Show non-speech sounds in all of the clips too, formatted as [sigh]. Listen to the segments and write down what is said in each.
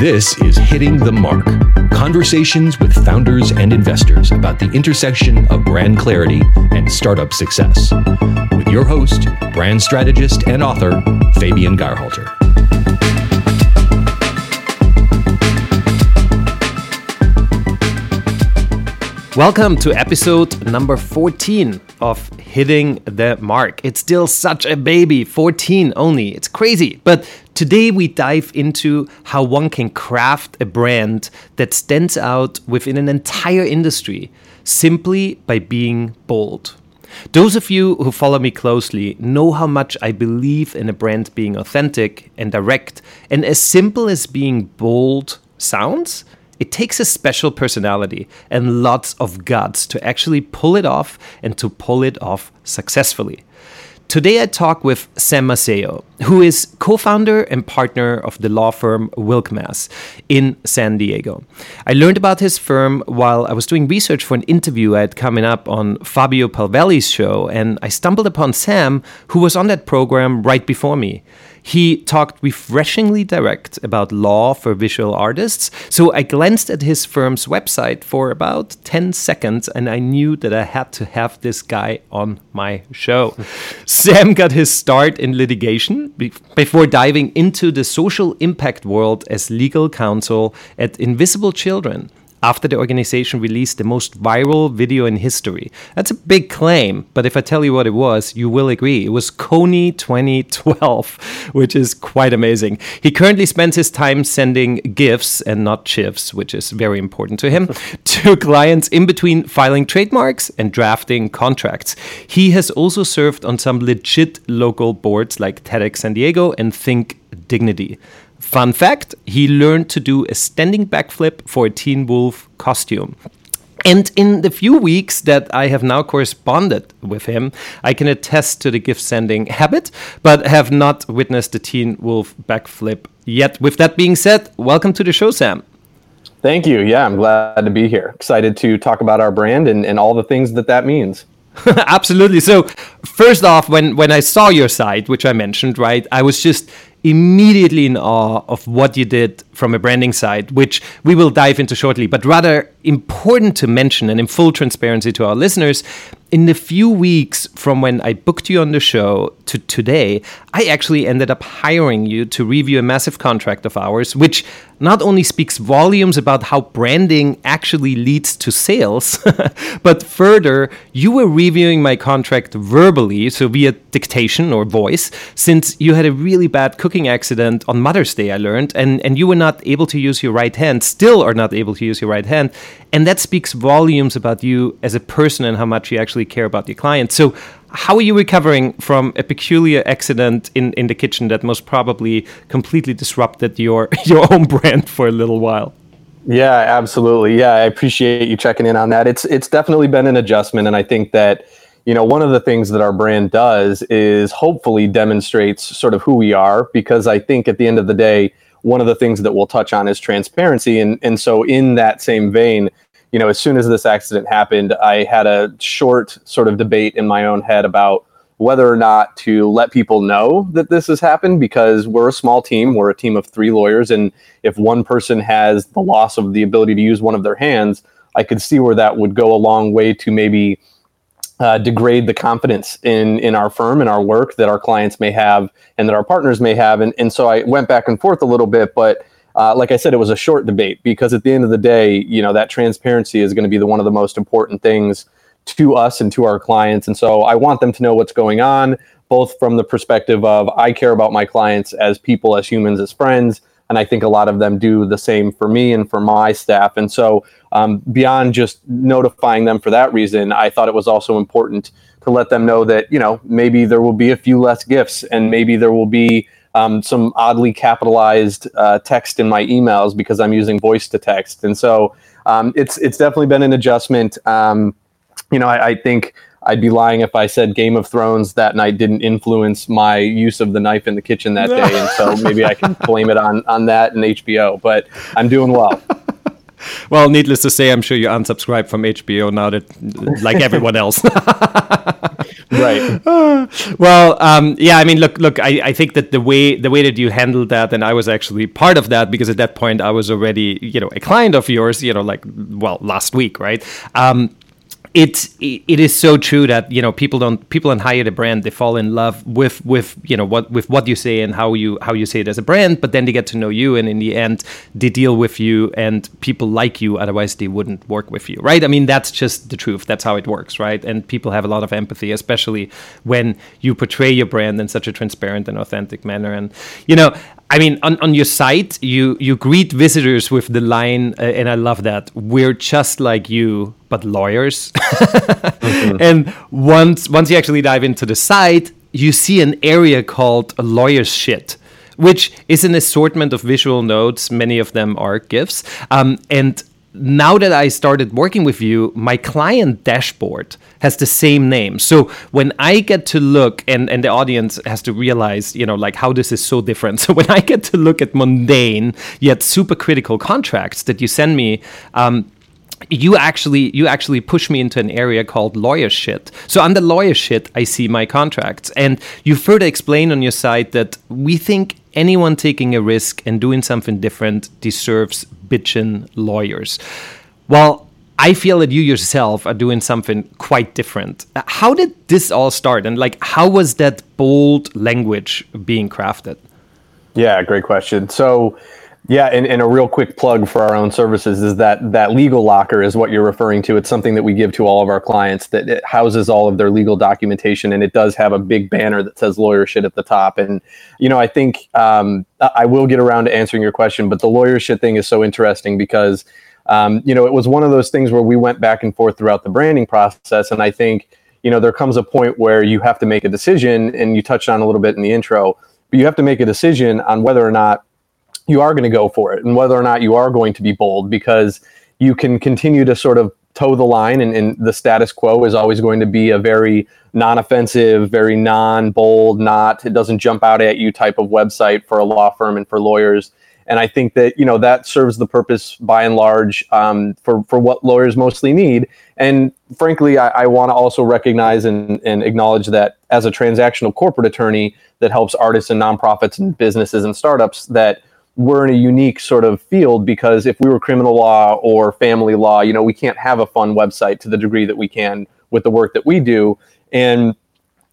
This is Hitting the Mark conversations with founders and investors about the intersection of brand clarity and startup success. With your host, brand strategist and author, Fabian Geyrhalter. Welcome to episode number 14 of Hitting the Mark. It's still such a baby, 14 only. It's crazy. But today we dive into how one can craft a brand that stands out within an entire industry simply by being bold. Those of you who follow me closely know how much I believe in a brand being authentic and direct, and as simple as being bold sounds, it takes a special personality and lots of guts to actually pull it off and to pull it off successfully. Today I talk with Sam Maceo, who is co-founder and partner of the law firm Wilkmas in San Diego. I learned about his firm while I was doing research for an interview I had coming up on Fabio Palvelli's show, and I stumbled upon Sam, who was on that program right before me. He talked refreshingly direct about law for visual artists. So I glanced at his firm's website for about 10 seconds and I knew that I had to have this guy on my show. [laughs] Sam got his start in litigation before diving into the social impact world as legal counsel at Invisible Children after the organization released the most viral video in history. That's a big claim, but if I tell you what it was, you will agree. It was Kony 2012, [laughs] which is quite amazing. He currently spends his time sending GIFs and not GIFs, which is very important to him, [laughs] to clients in between filing trademarks and drafting contracts. He has also served on some legit local boards like TEDx San Diego and Think Dignity. Fun fact he learned to do a standing backflip for a Teen Wolf costume. And in the few weeks that I have now corresponded with him, I can attest to the gift sending habit, but have not witnessed the Teen Wolf backflip yet. With that being said, welcome to the show, Sam. Thank you. Yeah, I'm glad to be here. Excited to talk about our brand and, and all the things that that means. [laughs] Absolutely. So, first off, when when I saw your site, which I mentioned, right, I was just immediately in awe of what you did from a branding side, which we will dive into shortly. But rather important to mention, and in full transparency to our listeners, in the few weeks from when I booked you on the show to today, I actually ended up hiring you to review a massive contract of ours, which not only speaks volumes about how branding actually leads to sales, [laughs] but further, you were reviewing my contract verbally, so via dictation or voice, since you had a really bad cooking accident on Mother's Day, I learned, and, and you were not able to use your right hand, still are not able to use your right hand. And that speaks volumes about you as a person and how much you actually care about your clients. So, how are you recovering from a peculiar accident in, in the kitchen that most probably completely disrupted your, [laughs] your own brand for a little while? Yeah, absolutely. Yeah, I appreciate you checking in on that. It's it's definitely been an adjustment, and I think that you know one of the things that our brand does is hopefully demonstrates sort of who we are because I think at the end of the day, one of the things that we'll touch on is transparency, and and so in that same vein, you know, as soon as this accident happened, I had a short sort of debate in my own head about whether or not to let people know that this has happened because we're a small team. We're a team of three lawyers. And if one person has the loss of the ability to use one of their hands, I could see where that would go a long way to maybe uh, degrade the confidence in in our firm and our work that our clients may have and that our partners may have. And, and so I went back and forth a little bit, but uh, like I said, it was a short debate because at the end of the day, you know, that transparency is going to be the one of the most important things to us and to our clients. And so I want them to know what's going on, both from the perspective of I care about my clients as people, as humans, as friends. And I think a lot of them do the same for me and for my staff. And so, um, beyond just notifying them for that reason, I thought it was also important to let them know that, you know, maybe there will be a few less gifts and maybe there will be um, some oddly capitalized uh, text in my emails because I'm using voice to text, and so um, it's it's definitely been an adjustment. Um, you know, I, I, think I'd be lying if I said Game of Thrones that night didn't influence my use of the knife in the kitchen that day, and so maybe I can [laughs] blame it on on that and HBO. But I'm doing well. [laughs] [laughs] well, needless to say, I'm sure you unsubscribed from HBO now that, like everyone else. [laughs] right. [laughs] well, um, yeah. I mean, look, look. I, I think that the way the way that you handled that, and I was actually part of that because at that point I was already, you know, a client of yours. You know, like well, last week, right? Um, it's it is so true that you know people don't people hire the brand they fall in love with with you know what with what you say and how you how you say it as a brand but then they get to know you and in the end they deal with you and people like you otherwise they wouldn't work with you right? I mean that's just the truth. That's how it works right? And people have a lot of empathy especially when you portray your brand in such a transparent and authentic manner. And you know I mean, on, on your site, you, you greet visitors with the line, uh, and I love that. We're just like you, but lawyers. [laughs] mm-hmm. And once once you actually dive into the site, you see an area called lawyer's shit, which is an assortment of visual notes. Many of them are GIFs. Um, and now that I started working with you, my client dashboard has the same name. So when I get to look, and, and the audience has to realize, you know, like how this is so different. [laughs] So when I get to look at mundane yet super critical contracts that you send me, um, you actually you actually push me into an area called lawyer shit. So under lawyer shit, I see my contracts, and you further explain on your site that we think anyone taking a risk and doing something different deserves bitchin' lawyers. Well, I feel that you yourself are doing something quite different. How did this all start, and like how was that bold language being crafted? Yeah, great question. So yeah, and, and a real quick plug for our own services is that that legal locker is what you're referring to. It's something that we give to all of our clients that it houses all of their legal documentation, and it does have a big banner that says lawyer shit at the top. And you know, I think um, I will get around to answering your question, but the lawyer shit thing is so interesting because um, you know it was one of those things where we went back and forth throughout the branding process, and I think you know there comes a point where you have to make a decision, and you touched on a little bit in the intro, but you have to make a decision on whether or not you are going to go for it and whether or not you are going to be bold because you can continue to sort of toe the line and, and the status quo is always going to be a very non-offensive very non-bold not it doesn't jump out at you type of website for a law firm and for lawyers. And i think that you know that serves the purpose by and large um, for for what lawyers mostly need. And frankly i, I want to also recognize and, and acknowledge that as a transactional corporate attorney that helps artists and nonprofits and businesses and startups that we're in a unique sort of field because if we were criminal law or family law, you know, we can't have a fun website to the degree that we can with the work that we do. And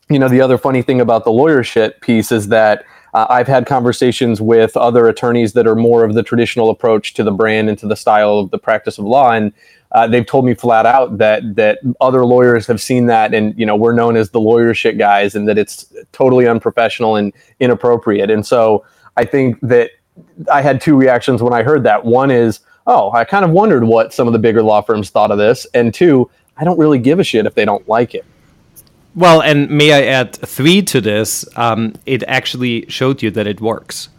you know, the other funny thing about the lawyer shit piece is that uh, I've had conversations with other attorneys that are more of the traditional approach to the brand and to the style of the practice of law, and uh, they've told me flat out that that other lawyers have seen that, and you know, we're known as the lawyer shit guys, and that it's totally unprofessional and inappropriate. And so I think that I had two reactions when I heard that. One is, oh, I kind of wondered what some of the bigger law firms thought of this, and two, I don't really give a shit if they don't like it. Well, and may I add three to this? Um, it actually showed you that it works,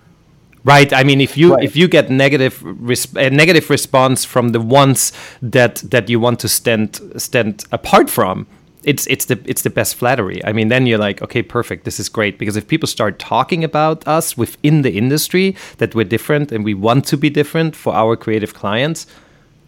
right? I mean, if you right. if you get negative res- a negative response from the ones that that you want to stand stand apart from, it's it's the it's the best flattery. I mean, then you're like, okay, perfect. This is great because if people start talking about us within the industry that we're different and we want to be different for our creative clients,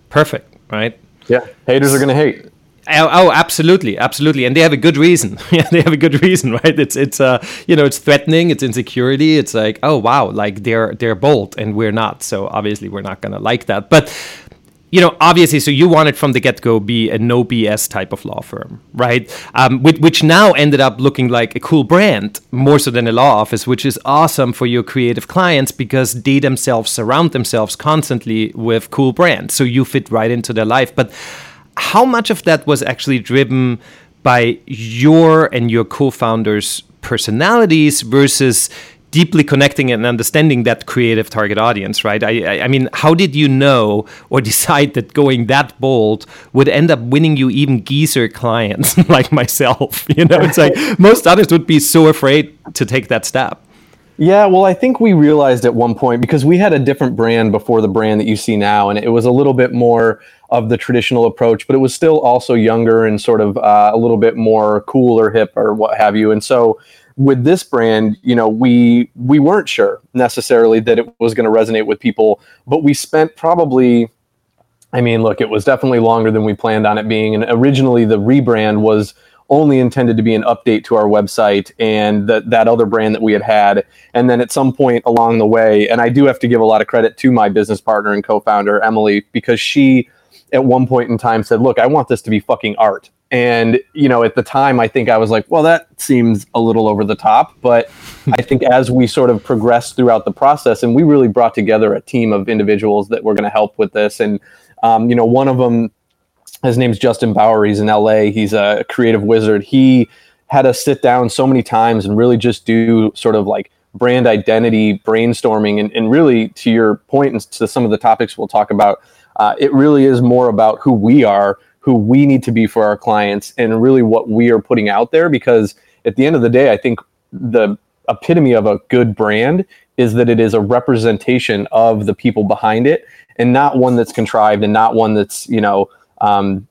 perfect, right? Yeah, haters are gonna hate. Oh, oh, absolutely, absolutely, and they have a good reason. [laughs] yeah, they have a good reason, right? It's it's uh you know it's threatening, it's insecurity. It's like oh wow, like they're they're bold and we're not. So obviously we're not gonna like that. But you know, obviously, so you wanted from the get go be a no BS type of law firm, right? Um, which, which, now ended up looking like a cool brand more so than a law office, which is awesome for your creative clients because they themselves surround themselves constantly with cool brands. So you fit right into their life. But how much of that was actually driven by your and your co founders' personalities versus deeply connecting and understanding that creative target audience, right? I, I, mean, how did you know or [laughs] decide that going that bold would end up winning you even geezer clients [laughs] like myself? [laughs] You know, it's like most others would be so afraid to take that step. Yeah, well, I think we realized at one point because we had a different brand before the brand that you see now, and it was a little bit more of the traditional approach, but it was still also younger and sort of uh, a little bit more cool or hip or what have you. And so with this brand, you know, we we weren't sure necessarily that it was going to resonate with people, but we spent probably I mean, look, it was definitely longer than we planned on it being. And originally, the rebrand was only intended to be an update to our website and that that other brand that we had had. And then at some point along the way, and I do have to give a lot of credit to my business partner and co-founder Emily because she, at one point in time, said, "Look, I want this to be fucking art." And you know, at the time, I think I was like, "Well, that seems a little over the top." But [laughs] I think as we sort of progressed throughout the process, and we really brought together a team of individuals that were going to help with this, and um, you know, one of them, his name's Justin Bauer. He's in LA. He's a creative wizard. He had us sit down so many times and really just do sort of like brand identity brainstorming. And, and really, to your point and to some of the topics we'll talk about, uh, it really is more about who we are, who we need to be for our clients, and really what we are putting out there. Because at the end of the day, I think the epitome of a good brand is that it is a representation of the people behind it and not one that's contrived and not one that's you know um,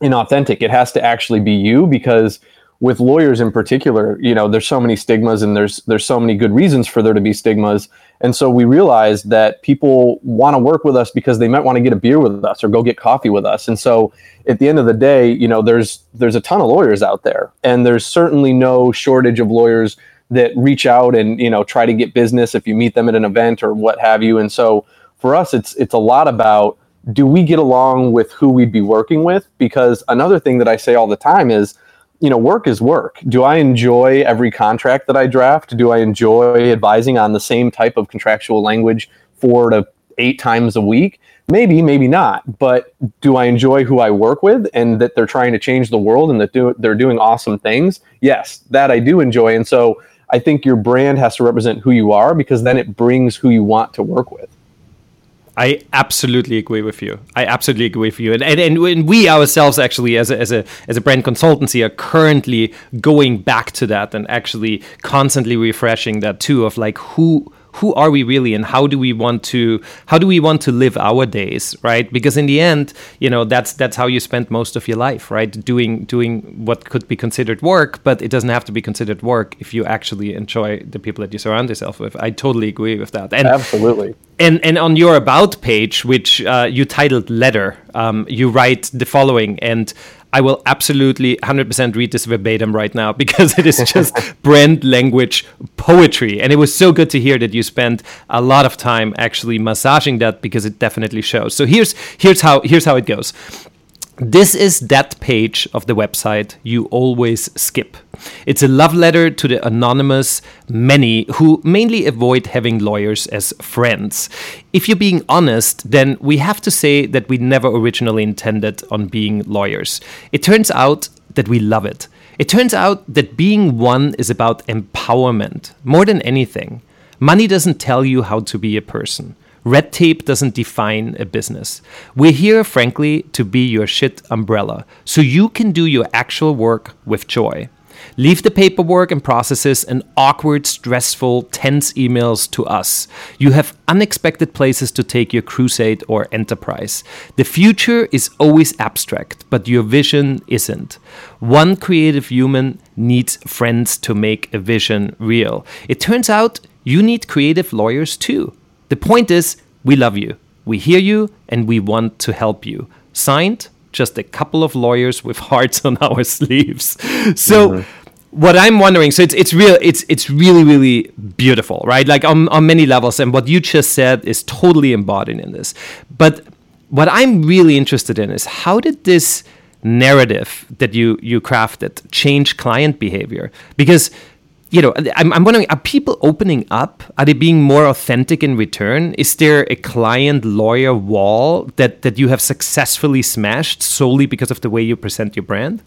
inauthentic it has to actually be you because with lawyers in particular you know there's so many stigmas and there's there's so many good reasons for there to be stigmas. And so we realized that people want to work with us because they might want to get a beer with us or go get coffee with us. And so at the end of the day you know there's there's a ton of lawyers out there and there's certainly no shortage of lawyers that reach out and you know try to get business if you meet them at an event or what have you. And so for us it's it's a lot about do we get along with who we'd be working with? Because another thing that i say all the time is you know work is work. Do i enjoy every contract that i draft? Do i enjoy advising on the same type of contractual language four to eight times a week? Maybe maybe not. But do i enjoy who i work with and that they're trying to change the world and that do, they're doing awesome things? Yes that i do enjoy. And so I think your brand has to represent who you are because then it brings who you want to work with. I absolutely agree with you. I absolutely agree with you. And, and, and we ourselves actually as a, as a as a brand consultancy are currently going back to that and actually constantly refreshing that too of like who who are we really and how do we want to how do we want to live our days right? Because in the end you know that's that's how you spend most of your life right? Doing doing what could be considered work but it doesn't have to be considered work if you actually enjoy the people that you surround yourself with. I totally agree with that. And absolutely. And and on your about page which uh, you titled letter um, you write the following and I will absolutely 100% read this verbatim right now [laughs] because it is just [laughs] brand language poetry. And it was so good to hear that you spent a lot of time actually massaging that because it definitely shows. So here's here's how here's how it goes. This is that page of the website you always skip. It's a love letter to the anonymous many who mainly avoid having lawyers as friends. If you're being honest, then we have to say that we never originally intended on being lawyers. It turns out that we love it. It turns out that being one is about empowerment more than anything. Money doesn't tell you how to be a person. Red tape doesn't define a business. We're here, frankly, to be your shit umbrella so you can do your actual work with joy. Leave the paperwork and processes and awkward, stressful, tense emails to us. You have unexpected places to take your crusade or enterprise. The future is always abstract, but your vision isn't. One creative human needs friends to make a vision real. It turns out you need creative lawyers too. The point is, we love you, we hear you, and we want to help you. Signed, just a couple of lawyers with [laughs] hearts on our sleeves. So. Mm-hmm. What I'm wondering, so it's it's real, it's it's really really beautiful, right? Like on on many levels, and what you just said is totally embodied in this. But what I'm really interested in is how did this narrative that you you crafted change client behavior? Because you know, I'm, I'm wondering, are people opening up? Are they being more authentic in return? Is there a client lawyer wall that, that you have successfully smashed solely because of the way you present your brand?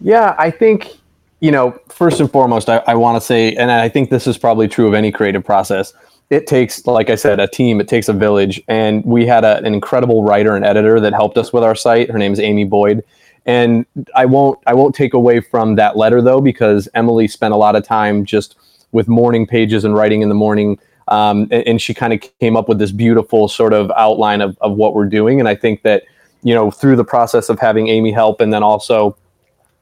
Yeah, I think, you know, first and foremost, I, I want to say, and I think this is probably true of any creative process. It takes, like I said, a team, it takes a village. And we had a, an incredible writer and editor that helped us with our site. Her name is Amy Boyd and I won't I won't take away from that letter though because Emily spent a lot of time just with morning pages and writing in the morning. Um, and, and, she kind of came up with this beautiful sort of outline of, of what we're doing. And I think that, you know, through the process of having Amy help and then also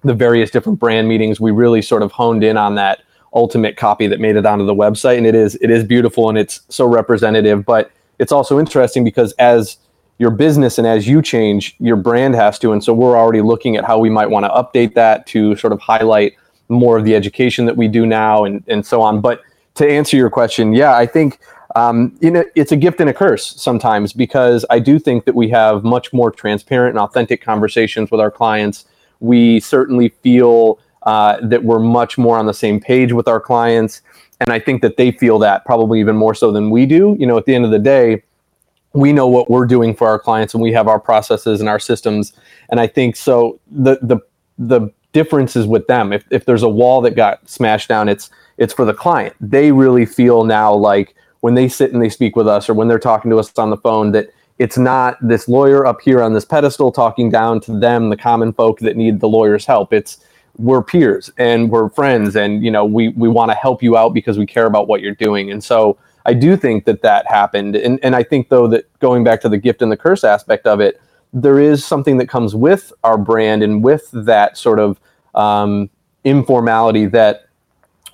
the various different brand meetings, we really sort of honed in on that ultimate copy that made it onto the website. And it is it is beautiful and it's so representative. But it's also interesting because as your business and as you change, your brand has to. And so we're already looking at how we might want to update that to sort of highlight more of the education that we do now and, and so on. But to answer your question, yeah, I think um, you know it's a gift and a curse sometimes because I do think that we have much more transparent and authentic conversations with our clients. We certainly feel uh, that we're much more on the same page with our clients, and I think that they feel that probably even more so than we do. You know, at the end of the day, we know what we're doing for our clients, and we have our processes and our systems. And I think so. The the the difference is with them. If if there's a wall that got smashed down, it's it's for the client. They really feel now like when they sit and they speak with us or when they're talking to us on the phone that it's not this lawyer up here on this pedestal talking down to them, the common folk that need the lawyer's help. It's we're peers and we're friends and you know we we want to help you out because we care about what you're doing. And so I do think that that happened. And and I think though that going back to the gift and the curse aspect of it, there is something that comes with our brand and with that sort of um, informality that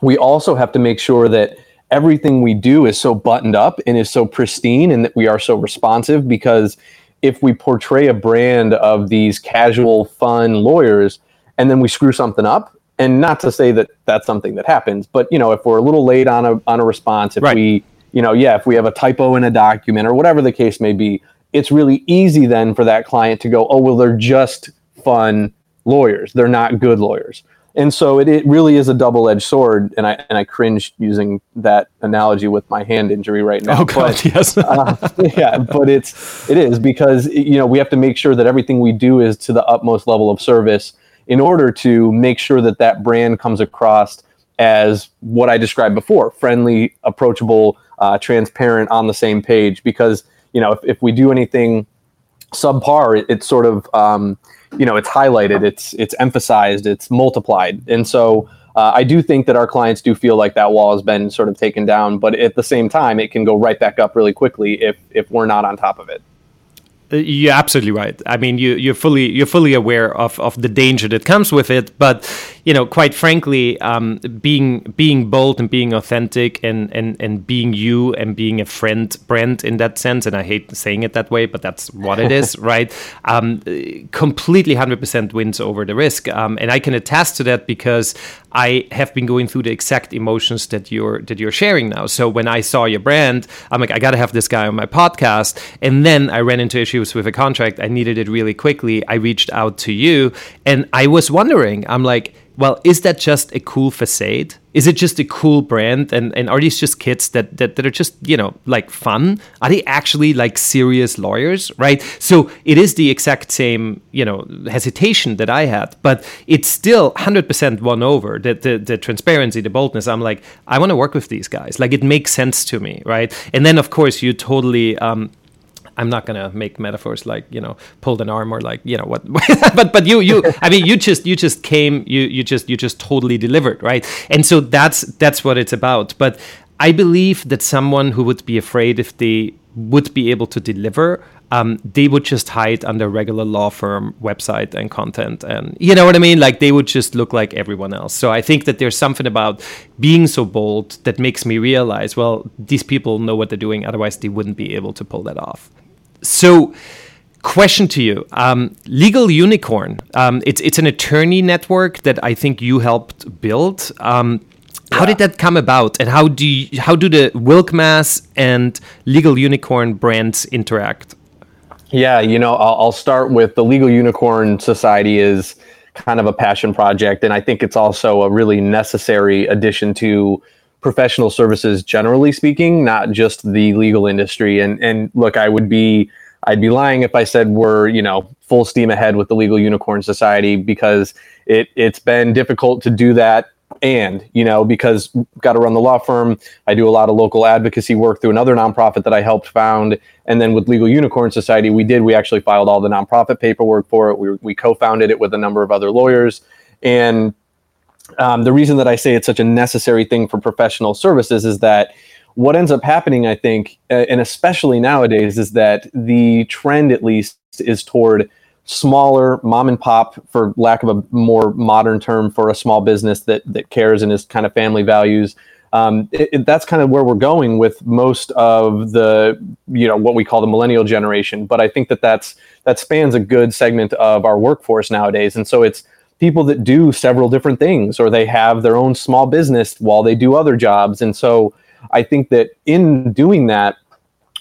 we also have to make sure that everything we do is so buttoned up and is so pristine and that we are so responsive because if we portray a brand of these casual fun lawyers and then we screw something up and not to say that that's something that happens but you know if we're a little late on a on a response if right. we you know yeah if we have a typo in a document or whatever the case may be it's really easy then for that client to go oh well they're just fun lawyers. They're not good lawyers. And so it, it really is a double-edged sword and i and i cringe using that analogy with my hand injury right now. Oh god but, [laughs] yes. uh, yeah but it's it is because you know we have to make sure that everything we do is to the utmost level of service in order to make sure that that brand comes across as what i described before friendly approachable uh, transparent on the same page. Because you know if, if we do anything subpar it, it's sort of um, you know it's highlighted it's it's emphasized it's multiplied. And so uh, i do think that our clients do feel like that wall has been sort of taken down but at the same time it can go right back up really quickly if if we're not on top of it you're absolutely right. I mean, you, you're fully you're fully aware of, of the danger that comes with it. But you know, quite frankly, um, being being bold and being authentic and, and and being you and being a friend brand in that sense, and I hate saying it that way, but that's what it is, [laughs] right? Um, completely hundred percent wins over the risk, um, and I can attest to that because I have been going through the exact emotions that you're that you're sharing now. So when I saw your brand, I'm like, I got to have this guy on my podcast, and then I ran into issues with a contract. I needed it really quickly. I reached out to you, and I was wondering, I'm like well, is that just a cool facade? Is it just a cool brand? And, and are these just kids that, that, that are just, you know, like fun? Are they actually like serious lawyers? Right. So it is the exact same, you know, hesitation that I had, but it's still 100% won over the, the, the transparency, the boldness. I'm like, I want to work with these guys. Like it makes sense to me. Right. And then, of course, you totally, um, I'm not gonna make metaphors like you know pulled an arm or like you know what, [laughs] but but you you I mean you just you just came you you just you just totally delivered right, and so that's that's what it's about. But I believe that someone who would be afraid if they would be able to deliver um, they would just hide under regular law firm website and content and you know what i mean? Like they would just look like everyone else. So i think that there's something about being so bold that makes me realize well these people know what they're doing otherwise they wouldn't be able to pull that off so, question to you: um, Legal Unicorn. Um, it's it's an attorney network that I think you helped build. Um, yeah. How did that come about, and how do you, how do the Wilkmas and Legal Unicorn brands interact? Yeah, you know, I'll, I'll start with the Legal Unicorn Society is kind of a passion project, and I think it's also a really necessary addition to professional services generally speaking, not just the legal industry. And and look, I would be I'd be lying if I said we're you know full steam ahead with the Legal Unicorn Society because it it's been difficult to do that. And you know because got to run the law firm. I do a lot of local advocacy work through another nonprofit that I helped found, and then with Legal Unicorn Society, we did we actually filed all the nonprofit paperwork for it. We we co-founded it with a number of other lawyers, and um, the reason that I say it's such a necessary thing for professional services is that what ends up happening, I think, uh, and especially nowadays, is that the trend, at least, is toward smaller mom and pop, for lack of a more modern term, for a small business that that cares and is kind of family values. um, it, it, that's kind of where we're going with most of the you know what we call the millennial generation but i think that that's that spans a good segment of our workforce nowadays and so it's people that do several different things or they have their own small business while they do other jobs and so i think that in doing that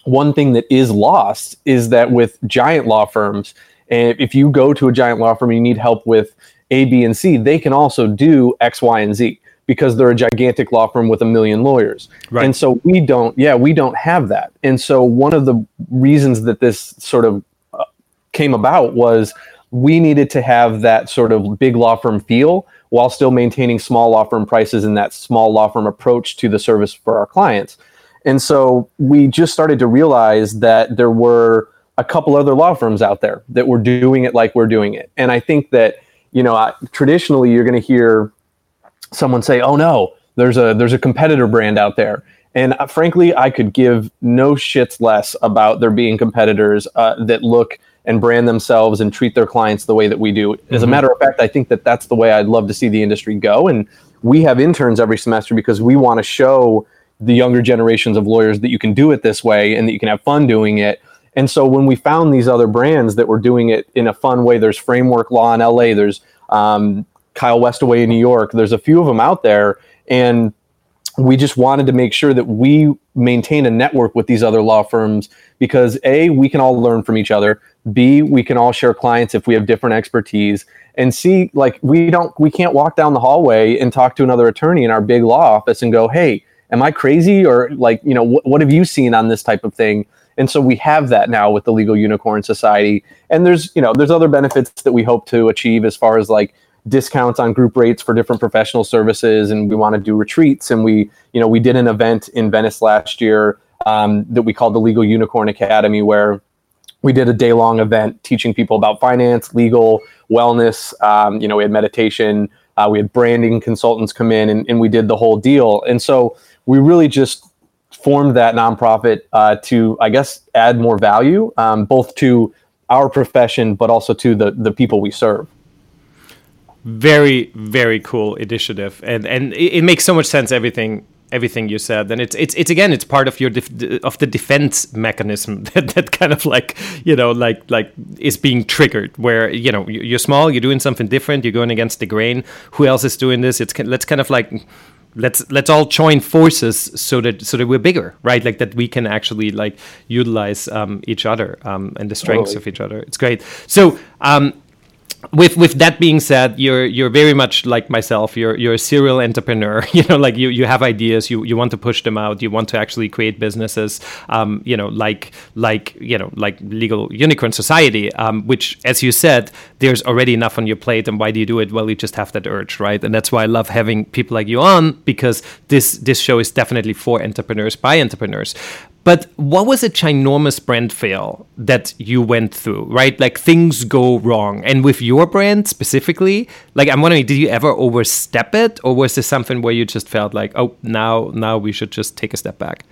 one thing that is lost is that with giant law firms and if you go to a giant law firm and you need help with a b and c they can also do x y and z because they're a gigantic law firm with a million lawyers. Right. And so we don't, yeah, we don't have that. And so one of the reasons that this sort of uh, came about was we needed to have that sort of big law firm feel while still maintaining small law firm prices and that small law firm approach to the service for our clients. And so we just started to realize that there were a couple other law firms out there that were doing it like we're doing it. And I think that, you know, uh, traditionally you're going to hear someone say, "Oh no, there's a there's a competitor brand out there." And uh, frankly, I could give no shits less about there being competitors uh, that look and brand themselves and treat their clients the way that we do. As mm-hmm. a matter of fact, I think that that's the way I'd love to see the industry go. And we have interns every semester because we want to show the younger generations of lawyers that you can do it this way and that you can have fun doing it. And so when we found these other brands that were doing it in a fun way, there's Framework Law in LA, there's um, Kyle Westaway in New York. There's a few of them out there, and we just wanted to make sure that we maintain a network with these other law firms because a we can all learn from each other. B we can all share clients if we have different expertise. And c like we don't we can't walk down the hallway and talk to another attorney in our big law office and go hey am i crazy? Or like you know wh- what have you seen on this type of thing? And so we have that now with the legal unicorn society. And there's you know there's other benefits that we hope to achieve as far as like discounts on group rates for different professional services and we want to do retreats. And we you know we did an event in venice last year um, that we called the legal unicorn academy where we did a day long event teaching people about finance legal wellness. Um, you know we had meditation uh, we had branding consultants come in and, and we did the whole deal. And so we really just formed that nonprofit uh, to i guess add more value um, both to our profession but also to the the people we serve. Very very cool initiative. And and it, it, makes so much sense everything everything you said. And it's it's it's again it's part of your def- of the defense mechanism [laughs] that, that kind of like you know like like is being triggered where you know you're small you're doing something different you're going against the grain. Who else is doing this? It's let's kind of like let's let's all join forces so that so that we're bigger right? Like that we can actually like utilize um, each other um, and the strengths of each other. It's great. So um, with with that being said, you're you're very much like myself. You're you're a serial entrepreneur. [laughs] You know, like you you have ideas. You you want to push them out. You want to actually create businesses. Um, you know, like like you know like legal unicorn society. Um, which, as you said, there's already enough on your plate. And why do you do it? Well, you just have that urge, right? And that's why I love having people like you on because this this show is definitely for entrepreneurs by entrepreneurs. But what was a ginormous brand fail that you went through, right? Like things go wrong. And with your brand specifically, like I'm wondering, did you ever overstep it? Or was this something where you just felt like, oh, now now we should just take a step back?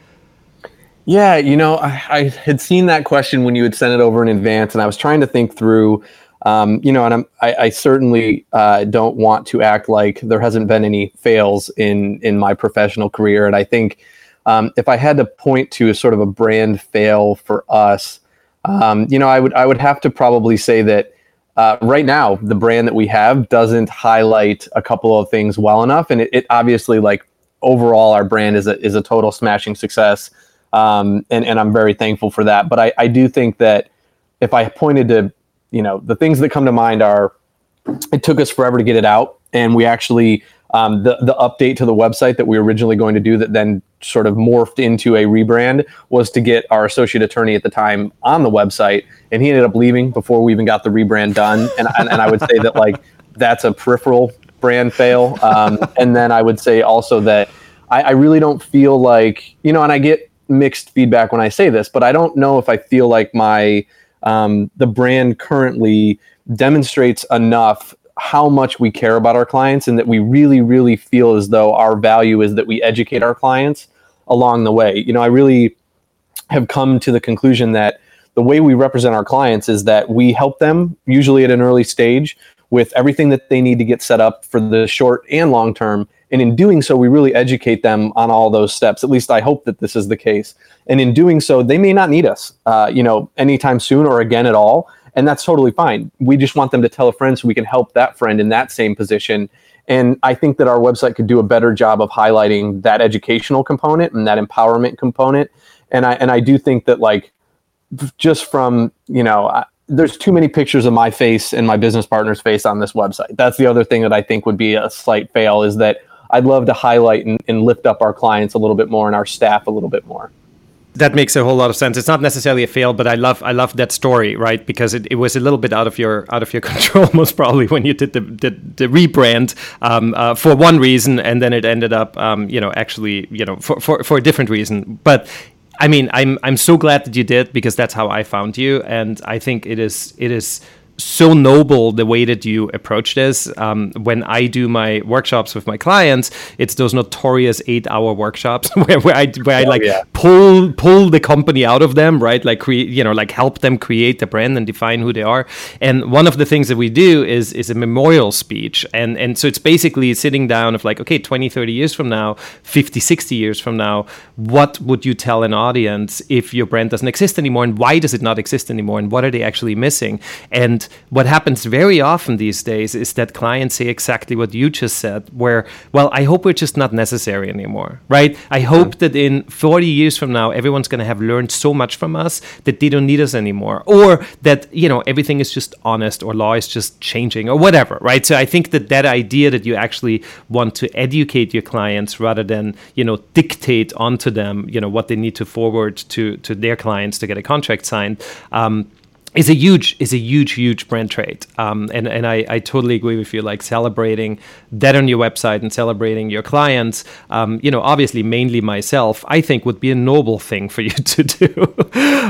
Yeah, you know, I, I had seen that question when you had sent it over in advance, and I was trying to think through um, you know, and I'm, I, I certainly uh, don't want to act like there hasn't been any fails in in my professional career. And I think um, if I had to point to a sort of a brand fail for us, um, you know, I would I would have to probably say that uh, right now the brand that we have doesn't highlight a couple of things well enough, and it, it obviously like overall our brand is a is a total smashing success, um, and and I'm very thankful for that. But I I do think that if I pointed to you know the things that come to mind are it took us forever to get it out, and we actually um, the the update to the website that we were originally going to do that then sort of morphed into a rebrand was to get our associate attorney at the time on the website, and he ended up leaving before we even got the rebrand done. And and, and I would say that like that's a peripheral brand fail. Um, and then I would say also that I, I really don't feel like you know, and I get mixed feedback when I say this, but I don't know if I feel like my um, the brand currently demonstrates enough how much we care about our clients and that we really, really feel as though our value is that we educate our clients along the way. You know, I really have come to the conclusion that the way we represent our clients is that we help them, usually at an early stage, with everything that they need to get set up for the short and long term. And in doing so, we really educate them on all those steps. At least I hope that this is the case. And in doing so, they may not need us, uh, you know, anytime soon or again at all. And that's totally fine. We just want them to tell a friend so we can help that friend in that same position. And I think that our website could do a better job of highlighting that educational component and that empowerment component. And I and I do think that like just from you know. I, there's too many pictures of my face and my business partner's face on this website. That's the other thing that I think would be a slight fail is that I'd love to highlight and, and lift up our clients a little bit more and our staff a little bit more that makes a whole lot of sense. It's not necessarily a fail, but I love I love that story, right? Because it, it was a little bit out of your out of your [laughs] control, most probably when you did the the, the rebrand um, uh, for one reason, and then it ended up, um, you know, actually, you know, for, for for a different reason. But I mean, I'm I'm so glad that you did because that's how I found you, and I think it is it is so noble the way that you approach this. Um, when I do my workshops with my clients, it's those notorious eight-hour workshops [laughs] where, where I where I oh, like yeah. pull pull the company out of them, right? Like create, you know, like help them create the brand and define who they are. And one of the things that we do is is a memorial speech, and and so it's basically sitting down of like, okay, 20, 30 years from now, 50, 60 years from now, what would you tell an audience if your brand doesn't exist anymore, and why does it not exist anymore, and what are they actually missing? And what happens very often these days is that clients say exactly what you just said, where, well, I hope we're just not necessary anymore, right? I hope that in 40 years from now, everyone's going to have learned so much from us that they don't need us anymore, or that, you know, everything is just honest or law is just changing or whatever, right? So I think that that idea that you actually want to educate your clients rather than, you know, dictate onto them, you know, what they need to forward to, to their clients to get a contract signed. Um, is a huge is a huge huge brand trait um, and and I, I totally agree with you like celebrating that on your website and celebrating your clients um, you know obviously mainly myself I think would be a noble thing for [laughs] you to do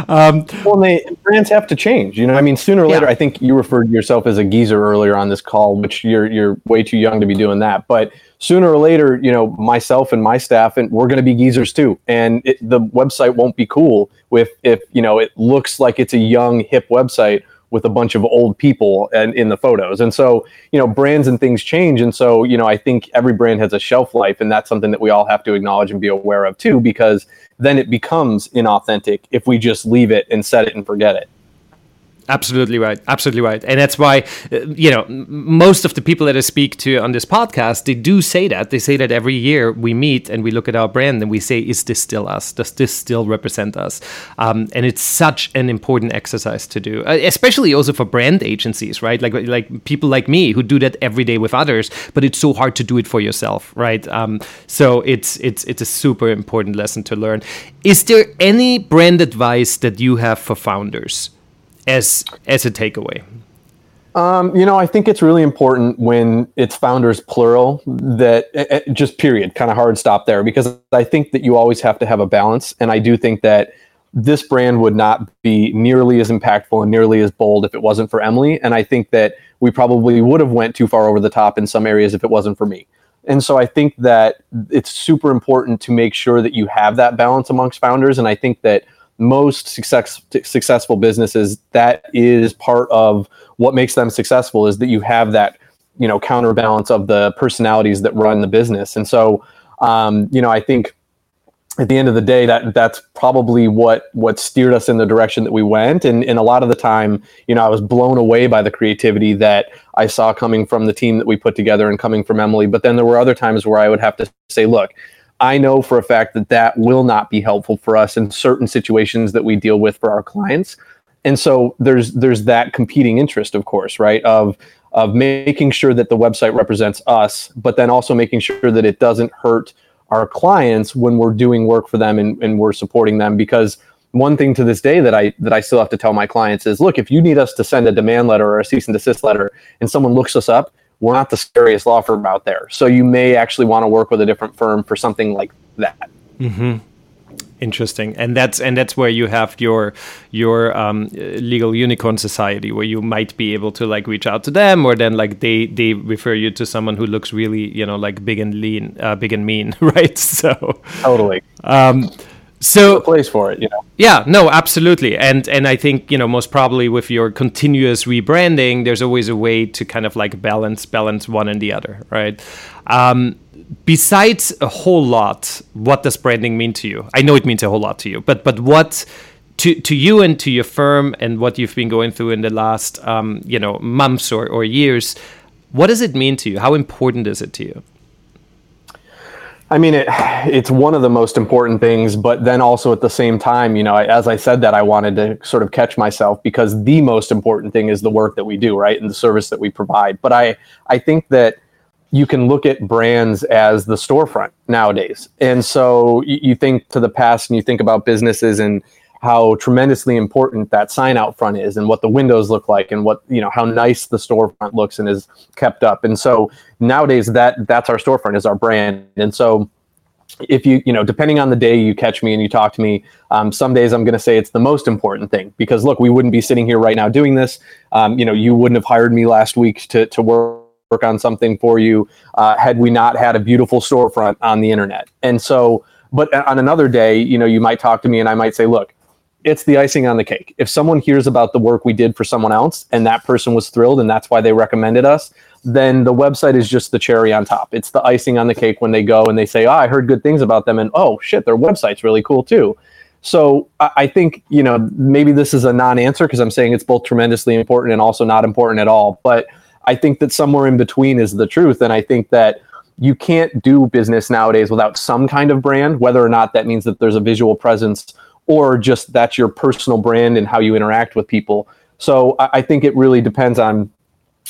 um, well they, brands have to change you know I mean sooner or later yeah. I think you referred to yourself as a geezer earlier on this call which you're you're way too young to be doing that but sooner or later, you know, myself and my staff, and we're going to be geezers too. And it, the website won't be cool with if you know it looks like it's a young, hip website with a bunch of old people and in the photos. And so, you know, brands and things change. And so, you know, I think every brand has a shelf life, and that's something that we all have to acknowledge and be aware of too, because then it becomes inauthentic if we just leave it and set it and forget it. Absolutely right. Absolutely right. And that's why, uh, you know, most of the people that I speak to on this podcast, they do say that. They say that every year we meet and we look at our brand and we say, is this still us? Does this still represent us? Um, and it's such an important exercise to do, uh, especially also for brand agencies, right? Like, like people like me who do that every day with others, but it's so hard to do it for yourself, right? Um, so it's, it's, it's a super important lesson to learn. Is there any brand advice that you have for founders? As as a takeaway? Um, you know, I think it's really important when it's founders plural that uh, just period, kind of hard stop there because I think that you always have to have a balance. And I do think that this brand would not be nearly as impactful and nearly as bold if it wasn't for Emily. And I think that we probably would have went too far over the top in some areas if it wasn't for me. And so I think that it's super important to make sure that you have that balance amongst founders. And I think that most success, successful businesses that is part of what makes them successful is that you have that you know counterbalance of the personalities that run the business. And so um, you know i think at the end of the day that that's probably what what steered us in the direction that we went. And, and a lot of the time you know i was blown away by the creativity that i saw coming from the team that we put together and coming from emily. But then there were other times where i would have to say look I know for a fact that that will not be helpful for us in certain situations that we deal with for our clients. And so there's there's that competing interest, of course, right? Of of making sure that the website represents us, but then also making sure that it doesn't hurt our clients when we're doing work for them and, and we're supporting them. Because one thing to this day that I that I still have to tell my clients is, look, if you need us to send a demand letter or a cease and desist letter, and someone looks us up, we're not the scariest law firm out there. So you may actually want to work with a different firm for something like that. Mm-hmm. Interesting, and that's and that's where you have your your um, legal unicorn society, where you might be able to like reach out to them, or then like they they refer you to someone who looks really you know like big and lean, uh, big and mean, [laughs] right? So totally. Um, so place for it, you know. Yeah, no, absolutely. And and I think, you know, most probably with your continuous rebranding, there's always a way to kind of like balance balance one and the other, right? Um, besides a whole lot, what does branding mean to you? I know it means a whole lot to you, but but what to, to you and to your firm and what you've been going through in the last um, you know months or, or years, what does it mean to you? How important is it to you? I mean, it, [sighs] it's one of the most important things, but then also at the same time, you know, as I said that, I wanted to sort of catch myself because the most important thing is the work that we do, right, and the service that we provide. But I, I think that you can look at brands as the storefront nowadays, and so you, you think to the past and you think about businesses and how tremendously important that sign out front is and what the windows look like and what you know how nice the storefront looks and is kept up. And so nowadays that that's our storefront is our brand. And so if you you know depending on the day you catch me and you talk to me um, some days i'm going to say it's the most important thing because look we wouldn't be sitting here right now doing this. Um, you know you wouldn't have hired me last week to, to work work on something for you uh, had we not had a beautiful storefront on the internet. And so but on another day you know you might talk to me and i might say look it's the icing on the cake. If someone hears about the work we did for someone else and that person was thrilled and that's why they recommended us, then the website is just the cherry on top. It's the icing on the cake when they go and they say, "Oh, I heard good things about them," and oh shit, their website's really cool too. So I think you know maybe this is a non-answer because I'm saying it's both tremendously important and also not important at all. But I think that somewhere in between is the truth, and I think that you can't do business nowadays without some kind of brand, whether or not that means that there's a visual presence or just that's your personal brand and how you interact with people. So I, I think it really depends on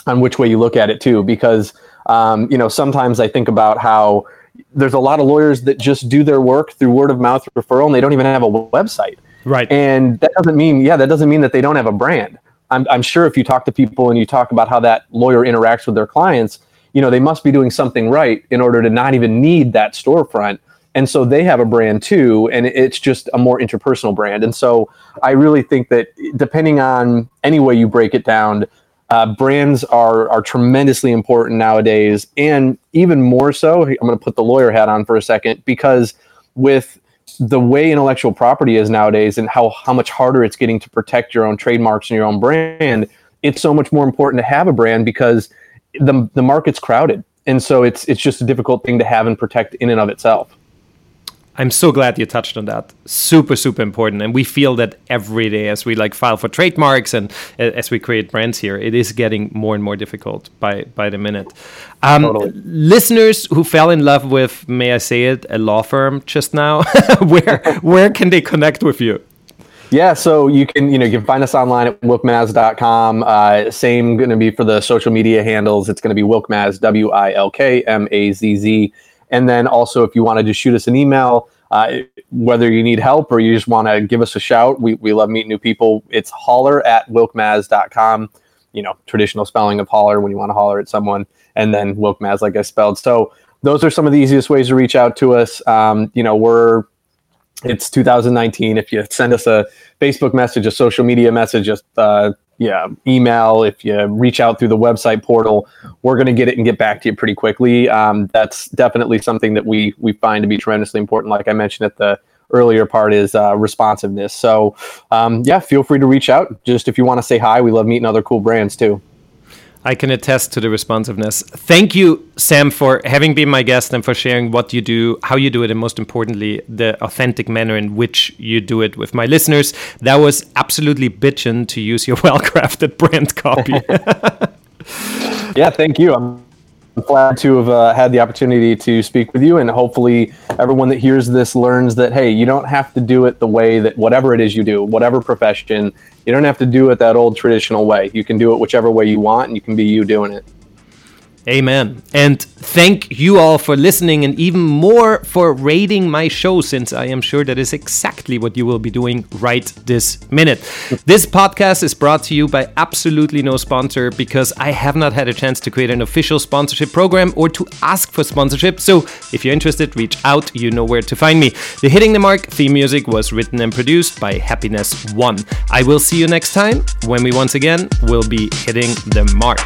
on which way you look at it too, because um, you know sometimes I think about how there's a lot of lawyers that just do their work through word of mouth referral and they don't even have a website. Right. And that doesn't mean yeah that doesn't mean that they don't have a brand. I'm, I'm sure if you talk to people and you talk about how that lawyer interacts with their clients, you know they must be doing something right in order to not even need that storefront and so they have a brand too and it's just a more interpersonal brand. And so i really think that depending on any way you break it down uh, brands are are tremendously important nowadays. And even more so i'm going to put the lawyer hat on for a second because with the way intellectual property is nowadays and how how much harder it's getting to protect your own trademarks and your own brand it's so much more important to have a brand because the the market's crowded. And so it's it's just a difficult thing to have and protect in and of itself I'm so glad you touched on that. Super, super important. And we feel that every day as we like file for trademarks and as we create brands here, it is getting more and more difficult by, by the minute. Um, totally. Listeners who fell in love with, may I say it, a law firm just now, [laughs] where, [laughs] where can they connect with you? Yeah, so you can you know you can find us online at wilkmazz.com. Uh, same going to be for the social media handles. It's going to be wilkmazz w i l k m a z z and then also, if you want to just shoot us an email, uh, whether you need help or you just want to give us a shout, we, we love meeting new people. It's holler at wilkmazz.com. You know, traditional spelling of holler when you want to holler at someone, and then wilkmazz, like I spelled. So those are some of the easiest ways to reach out to us. Um, you know, we're it's 2019. If you send us a Facebook message, a social media message, just uh, yeah, email, if you reach out through the website portal, we're going to get it and get back to you pretty quickly. Um, that's definitely something that we we find to be tremendously important. Like I mentioned at the earlier part is uh, responsiveness. So um, yeah, feel free to reach out. Just if you want to say hi, we love meeting other cool brands too. I can attest to the responsiveness. Thank you, Sam, for having been my guest and for sharing what you do, how you do it, and most importantly, the authentic manner in which you do it with my listeners. That was absolutely bitchin' to use your [laughs] well crafted brand copy. [laughs] yeah, thank you. I'm glad to have uh, had the opportunity to speak with you, and hopefully, everyone that hears this learns that hey, you don't have to do it the way that whatever it is you do, whatever profession, you don't have to do it that old traditional way. You can do it whichever way you want, and you can be you doing it. Amen. And thank you all for listening and even more for rating my show, since I am sure that is exactly what you will be doing right this minute. this podcast is brought to you by absolutely no sponsor because I have not had a chance to create an official sponsorship program or to ask for sponsorship. So if you're interested, reach out. You know where to find me. The Hitting the Mark theme music was written and produced by Happiness One. I will see you next time when we once again will be hitting the mark.